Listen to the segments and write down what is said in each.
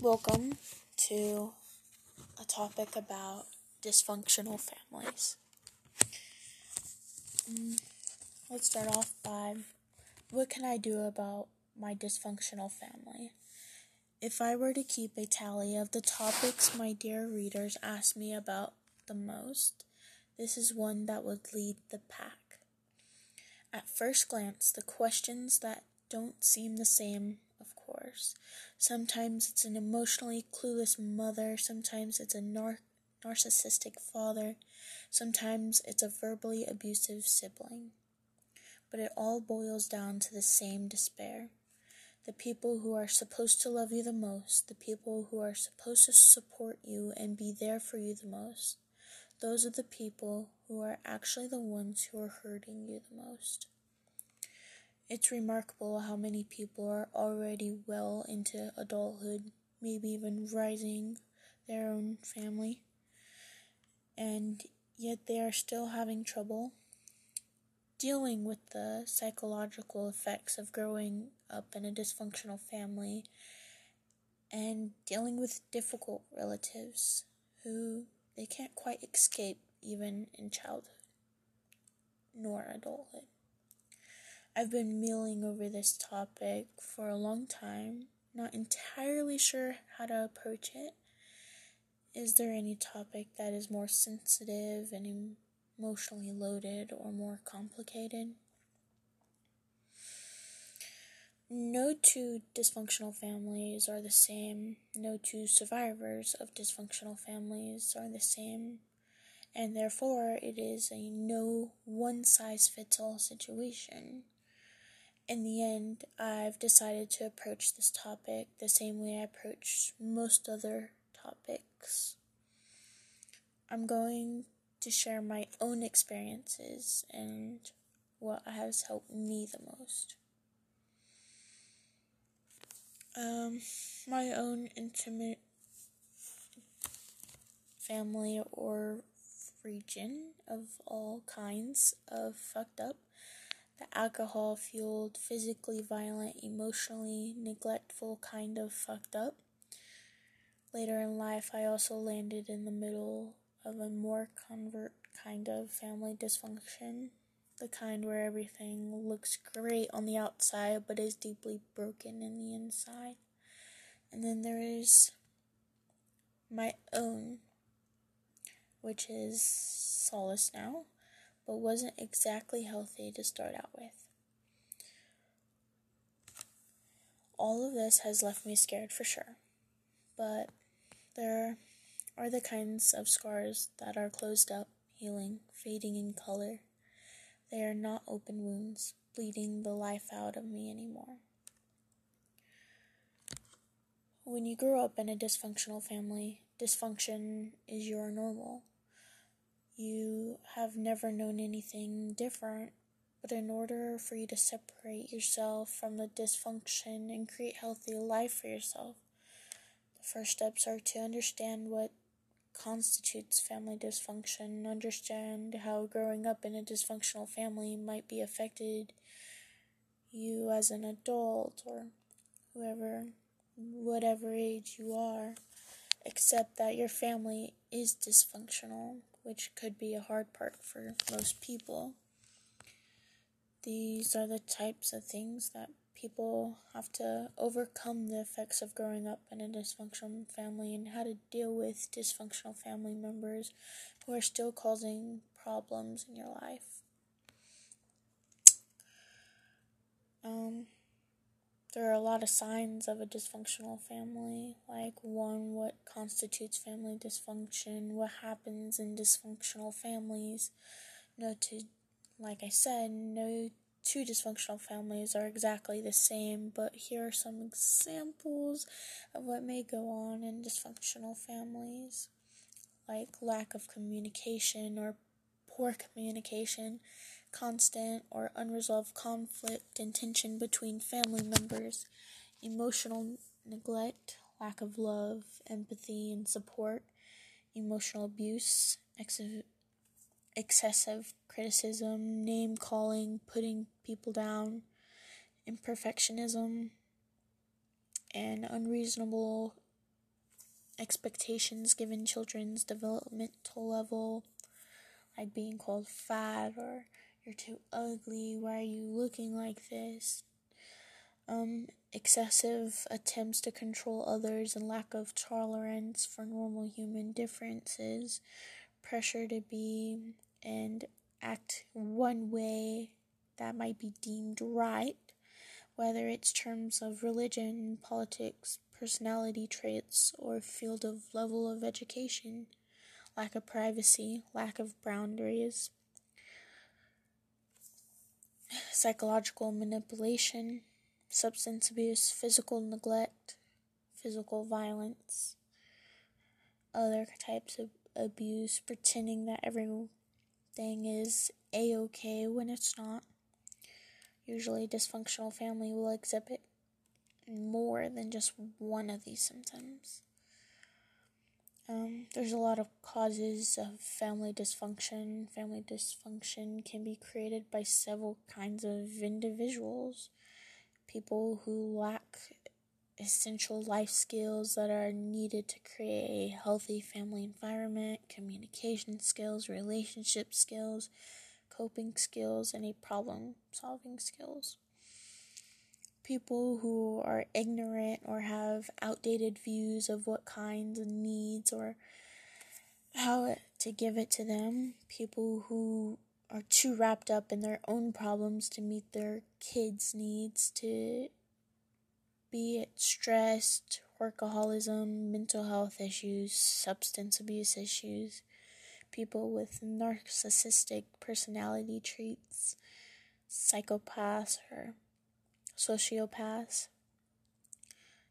Welcome to a topic about dysfunctional families. Mm, let's start off by what can I do about my dysfunctional family? If I were to keep a tally of the topics my dear readers ask me about the most, this is one that would lead the pack. At first glance, the questions that don't seem the same of course. Sometimes it's an emotionally clueless mother, sometimes it's a nar- narcissistic father, sometimes it's a verbally abusive sibling. But it all boils down to the same despair. The people who are supposed to love you the most, the people who are supposed to support you and be there for you the most, those are the people who are actually the ones who are hurting you the most. It's remarkable how many people are already well into adulthood, maybe even rising their own family, and yet they are still having trouble dealing with the psychological effects of growing up in a dysfunctional family and dealing with difficult relatives who they can't quite escape even in childhood nor adulthood. I've been mulling over this topic for a long time, not entirely sure how to approach it. Is there any topic that is more sensitive and emotionally loaded or more complicated? No two dysfunctional families are the same. No two survivors of dysfunctional families are the same. And therefore, it is a no one size fits all situation in the end, I've decided to approach this topic the same way I approach most other topics. I'm going to share my own experiences and what has helped me the most. Um, my own intimate family or region of all kinds of fucked up the alcohol fueled, physically violent, emotionally neglectful kind of fucked up. Later in life, I also landed in the middle of a more convert kind of family dysfunction. The kind where everything looks great on the outside but is deeply broken in the inside. And then there is my own, which is Solace Now but wasn't exactly healthy to start out with. All of this has left me scared for sure, but there are the kinds of scars that are closed up, healing, fading in color. They are not open wounds, bleeding the life out of me anymore. When you grow up in a dysfunctional family, dysfunction is your normal. You have never known anything different, but in order for you to separate yourself from the dysfunction and create healthy life for yourself, the first steps are to understand what constitutes family dysfunction, understand how growing up in a dysfunctional family might be affected you as an adult or whoever whatever age you are accept that your family is dysfunctional which could be a hard part for most people. These are the types of things that people have to overcome the effects of growing up in a dysfunctional family and how to deal with dysfunctional family members who are still causing problems in your life. Um, there are a lot of signs of a dysfunctional family, like one, what constitutes family dysfunction, what happens in dysfunctional families. No two, like I said, no two dysfunctional families are exactly the same, but here are some examples of what may go on in dysfunctional families, like lack of communication or poor communication constant or unresolved conflict and tension between family members, emotional neglect, lack of love, empathy, and support, emotional abuse, ex- excessive criticism, name calling, putting people down, imperfectionism, and unreasonable expectations given children's developmental level, like being called fat or you're too ugly, why are you looking like this? Um, excessive attempts to control others and lack of tolerance for normal human differences, pressure to be and act one way that might be deemed right, whether it's terms of religion, politics, personality traits, or field of level of education, lack of privacy, lack of boundaries, psychological manipulation, substance abuse, physical neglect, physical violence, other types of abuse, pretending that everything is a okay when it's not. Usually, dysfunctional family will exhibit more than just one of these symptoms. Um, there's a lot of causes of family dysfunction. Family dysfunction can be created by several kinds of individuals. People who lack essential life skills that are needed to create a healthy family environment, communication skills, relationship skills, coping skills, and a problem solving skills. People who are ignorant or have outdated views of what kinds of needs or how to give it to them. People who are too wrapped up in their own problems to meet their kids' needs, to be it stressed, workaholism, mental health issues, substance abuse issues, people with narcissistic personality traits, psychopaths, or sociopaths.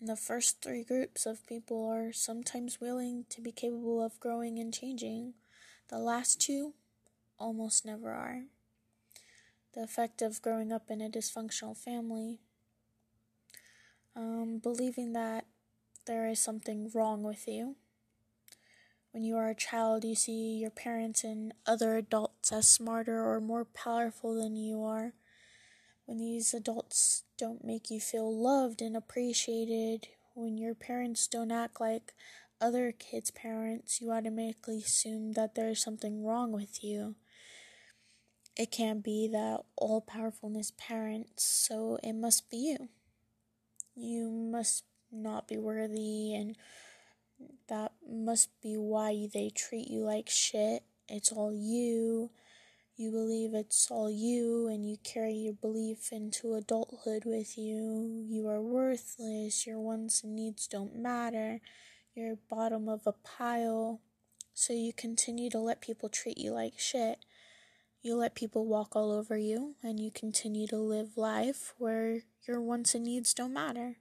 And the first three groups of people are sometimes willing to be capable of growing and changing. The last two almost never are. The effect of growing up in a dysfunctional family, um, believing that there is something wrong with you when you are a child, you see your parents and other adults as smarter or more powerful than you are. When these adults don't make you feel loved and appreciated, when your parents don't act like other kids' parents, you automatically assume that there's something wrong with you. It can't be that all powerfulness parents, so it must be you. You must not be worthy and that must be why they treat you like shit. It's all you. You believe it's all you, and you carry your belief into adulthood with you. You are worthless. Your wants and needs don't matter. You're bottom of a pile. So you continue to let people treat you like shit. You let people walk all over you, and you continue to live life where your wants and needs don't matter.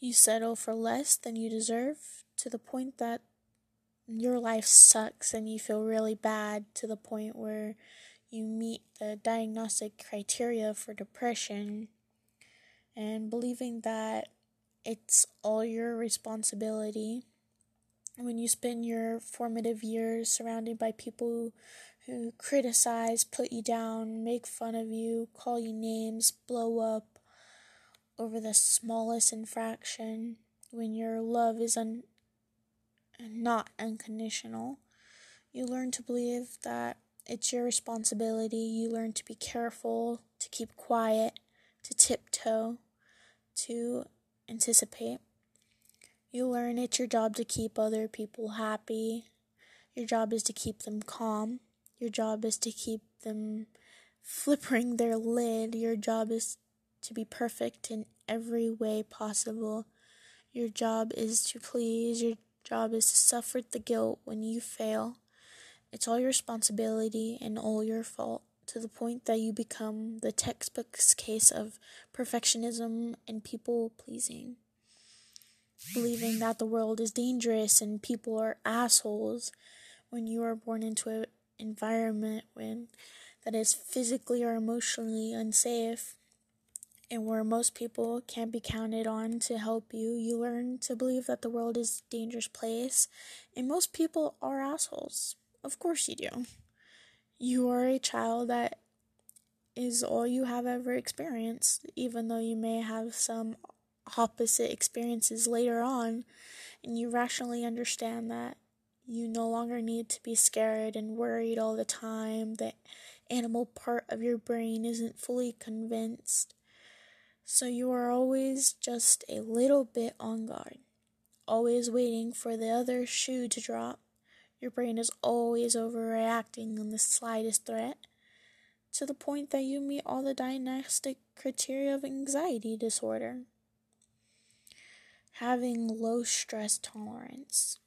You settle for less than you deserve to the point that your life sucks and you feel really bad to the point where you meet the diagnostic criteria for depression and believing that it's all your responsibility when you spend your formative years surrounded by people who criticize, put you down, make fun of you, call you names, blow up over the smallest infraction, when your love is un- not unconditional. You learn to believe that it's your responsibility. You learn to be careful, to keep quiet, to tiptoe, to anticipate. You learn it's your job to keep other people happy. Your job is to keep them calm. Your job is to keep them flippering their lid. Your job is to be perfect in every way possible. Your job is to please. Your job is to suffer the guilt when you fail. It's all your responsibility and all your fault to the point that you become the textbook's case of perfectionism and people pleasing. Believing that the world is dangerous and people are assholes when you are born into an environment when that is physically or emotionally unsafe and where most people can't be counted on to help you, you learn to believe that the world is a dangerous place, and most people are assholes. Of course you do. You are a child that is all you have ever experienced, even though you may have some opposite experiences later on, and you rationally understand that you no longer need to be scared and worried all the time. The animal part of your brain isn't fully convinced. So you are always just a little bit on guard, always waiting for the other shoe to drop. Your brain is always overreacting on the slightest threat, to the point that you meet all the diagnostic criteria of anxiety disorder. Having low stress tolerance.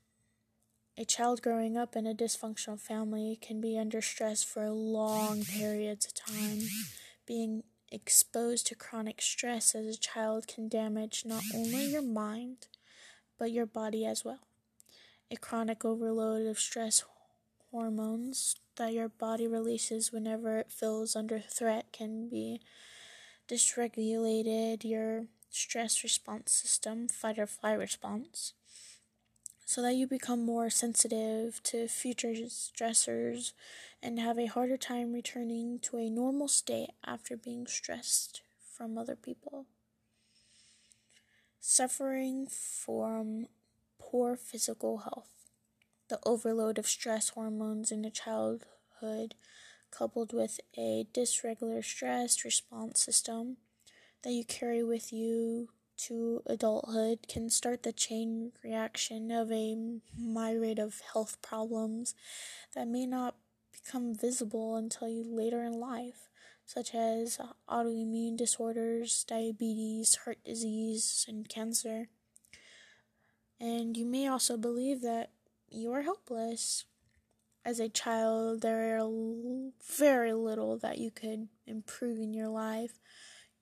A child growing up in a dysfunctional family can be under stress for long periods of time. Being exposed to chronic stress as a child can damage not only your mind, but your body as well. A chronic overload of stress hormones that your body releases whenever it feels under threat can be dysregulated your stress response system, fight or flight response so that you become more sensitive to future stressors and have a harder time returning to a normal state after being stressed from other people. Suffering from poor physical health. The overload of stress hormones in a childhood, coupled with a dysregulated stress response system that you carry with you to adulthood can start the chain reaction of a myriad of health problems that may not become visible until you later in life, such as autoimmune disorders, diabetes, heart disease, and cancer. And you may also believe that you are helpless. As a child, there are very little that you could improve in your life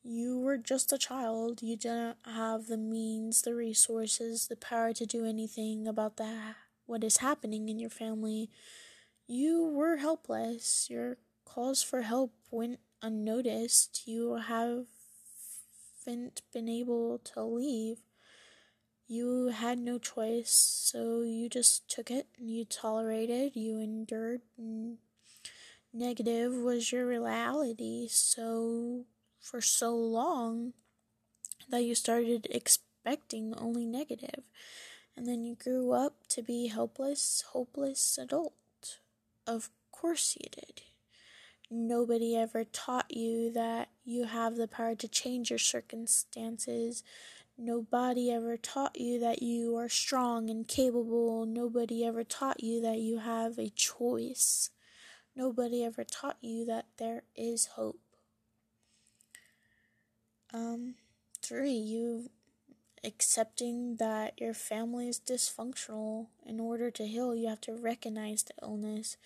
you were just a child. You didn't have the means, the resources, the power to do anything about that what is happening in your family. You were helpless. Your calls for help went unnoticed. You haven't been able to leave. You had no choice, so you just took it and you tolerated, you endured, negative was your reality. So for so long that you started expecting only negative, and then you grew up to be helpless, hopeless adult. Of course you did. Nobody ever taught you that you have the power to change your circumstances. Nobody ever taught you that you are strong and capable. Nobody ever taught you that you have a choice. Nobody ever taught you that there is hope. Um, three, you accepting that your family is dysfunctional. In order to heal, you have to recognize the illness.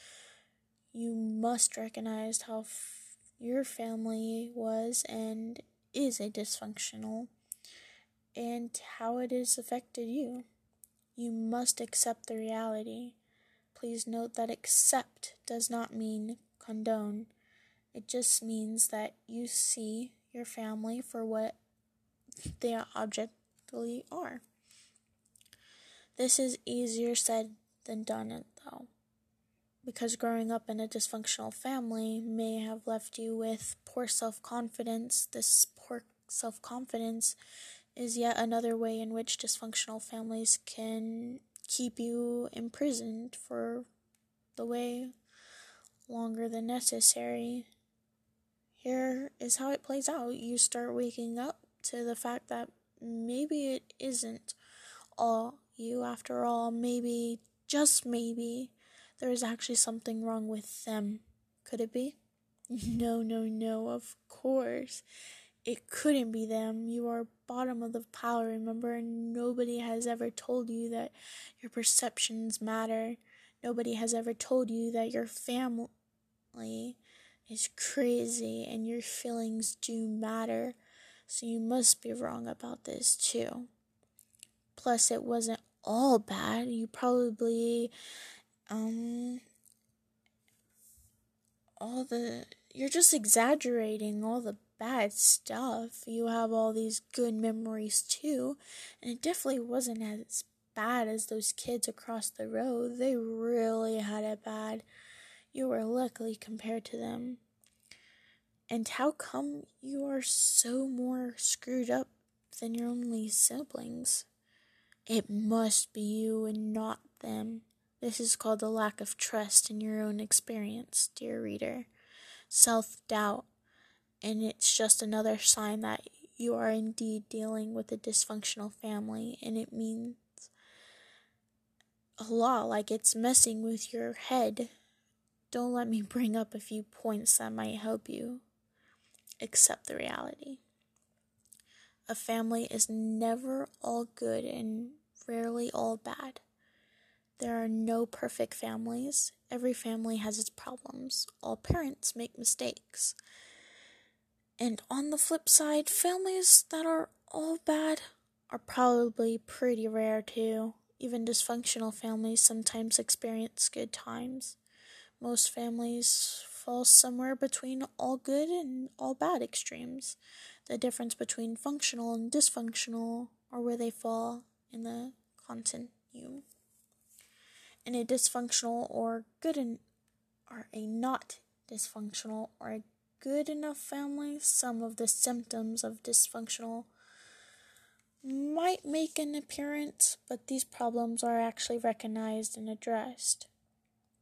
You must recognize how f- your family was and is a dysfunctional and how it has affected you. You must accept the reality. Please note that accept does not mean condone. It just means that you see your family for what they objectively are. This is easier said than done, though, because growing up in a dysfunctional family may have left you with poor self confidence. This poor self confidence is yet another way in which dysfunctional families can keep you imprisoned for the way longer than necessary here is how it plays out. You start waking up to the fact that maybe it isn't all you after all. Maybe, just maybe, there is actually something wrong with them. Could it be? No, no, no, of course. It couldn't be them. You are bottom of the pile, remember? Nobody has ever told you that your perceptions matter. Nobody has ever told you that your family is crazy and your feelings do matter. So you must be wrong about this too. Plus, it wasn't all bad. You probably, um, all the, you're just exaggerating all the bad stuff. You have all these good memories too. And it definitely wasn't as bad as those kids across the road. They really had it bad. You were lucky compared to them. And how come you are so more screwed up than your only siblings. It must be you and not them. This is called the lack of trust in your own experience, dear reader. Self doubt. And it's just another sign that you are indeed dealing with a dysfunctional family, and it means a lot, like it's messing with your head. Don't let me bring up a few points that might help you accept the reality. A family is never all good and rarely all bad. There are no perfect families. Every family has its problems. All parents make mistakes. And on the flip side, families that are all bad are probably pretty rare too. Even dysfunctional families sometimes experience good times. Most families fall somewhere between all good and all bad extremes. The difference between functional and dysfunctional are where they fall in the continuum. In a dysfunctional or good in, or a not dysfunctional or a good enough family, some of the symptoms of dysfunctional might make an appearance, but these problems are actually recognized and addressed.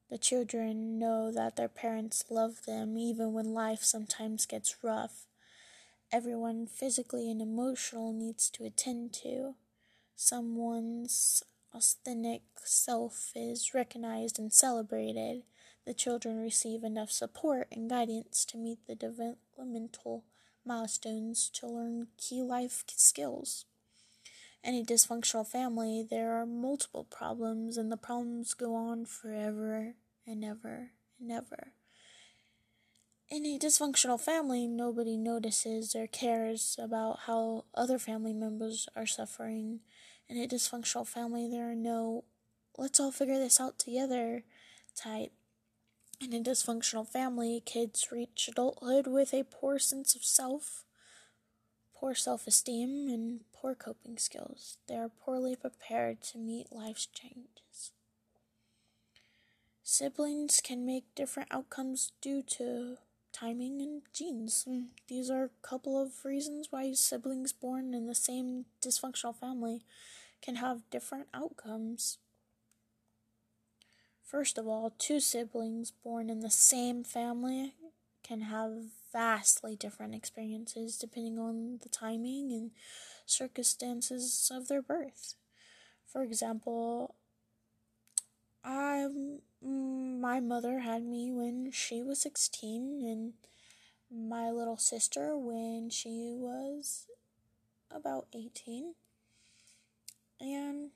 The children know that their parents love them even when life sometimes gets rough. Everyone physically and emotional needs to attend to. Someone's authentic self is recognized and celebrated. The children receive enough support and guidance to meet the developmental milestones to learn key life skills any dysfunctional family, there are multiple problems, and the problems go on forever and ever and ever. In a dysfunctional family, nobody notices or cares about how other family members are suffering. In a dysfunctional family, there are no, let's all figure this out together type. In a dysfunctional family, kids reach adulthood with a poor sense of self poor self esteem, and poor coping skills. They are poorly prepared to meet life's changes. Siblings can make different outcomes due to timing and genes. These are a couple of reasons why siblings born in the same dysfunctional family can have different outcomes. First of all, two siblings born in the same family can have vastly different experiences depending on the timing and circumstances of their birth. For example, I my mother had me when she was 16 and my little sister when she was about 18. And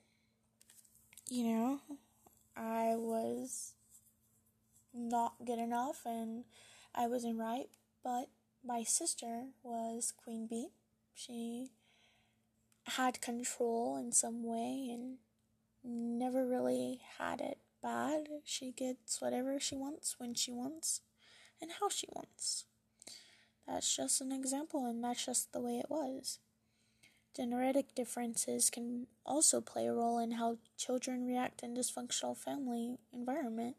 you know, I was not good enough and I wasn't right but my sister was Queen Bee. She had control in some way and never really had it bad. She gets whatever she wants when she wants and how she wants. That's just an example, and that's just the way it was. Genetic differences can also play a role in how children react in dysfunctional family environment.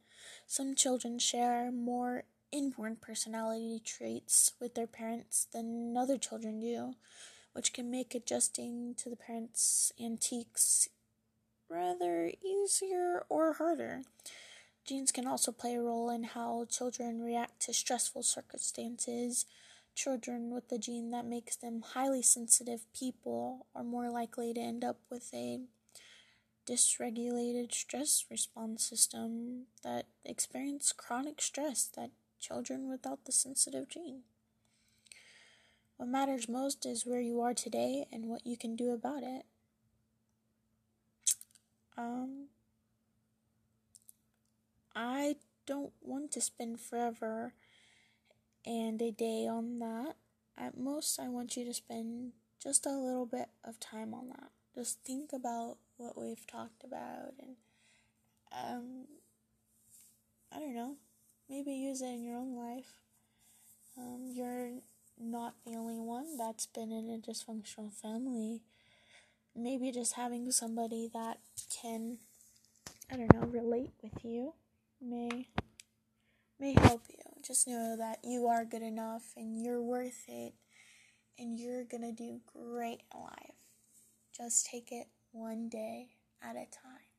Some children share more inborn personality traits with their parents than other children do, which can make adjusting to the parents' antiques rather easier or harder. Genes can also play a role in how children react to stressful circumstances. Children with the gene that makes them highly sensitive people are more likely to end up with a dysregulated stress response system that experience chronic stress that children without the sensitive gene. What matters most is where you are today and what you can do about it. Um, I don't want to spend forever and a day on that. At most, I want you to spend just a little bit of time on that. Just think about what we've talked about and, um, I don't know, maybe use it in your own life. Um, you're not the only one that's been in a dysfunctional family. Maybe just having somebody that can, I don't know, relate with you may may help you. Just know that you are good enough and you're worth it and you're gonna do great in life. Just take it one day at a time.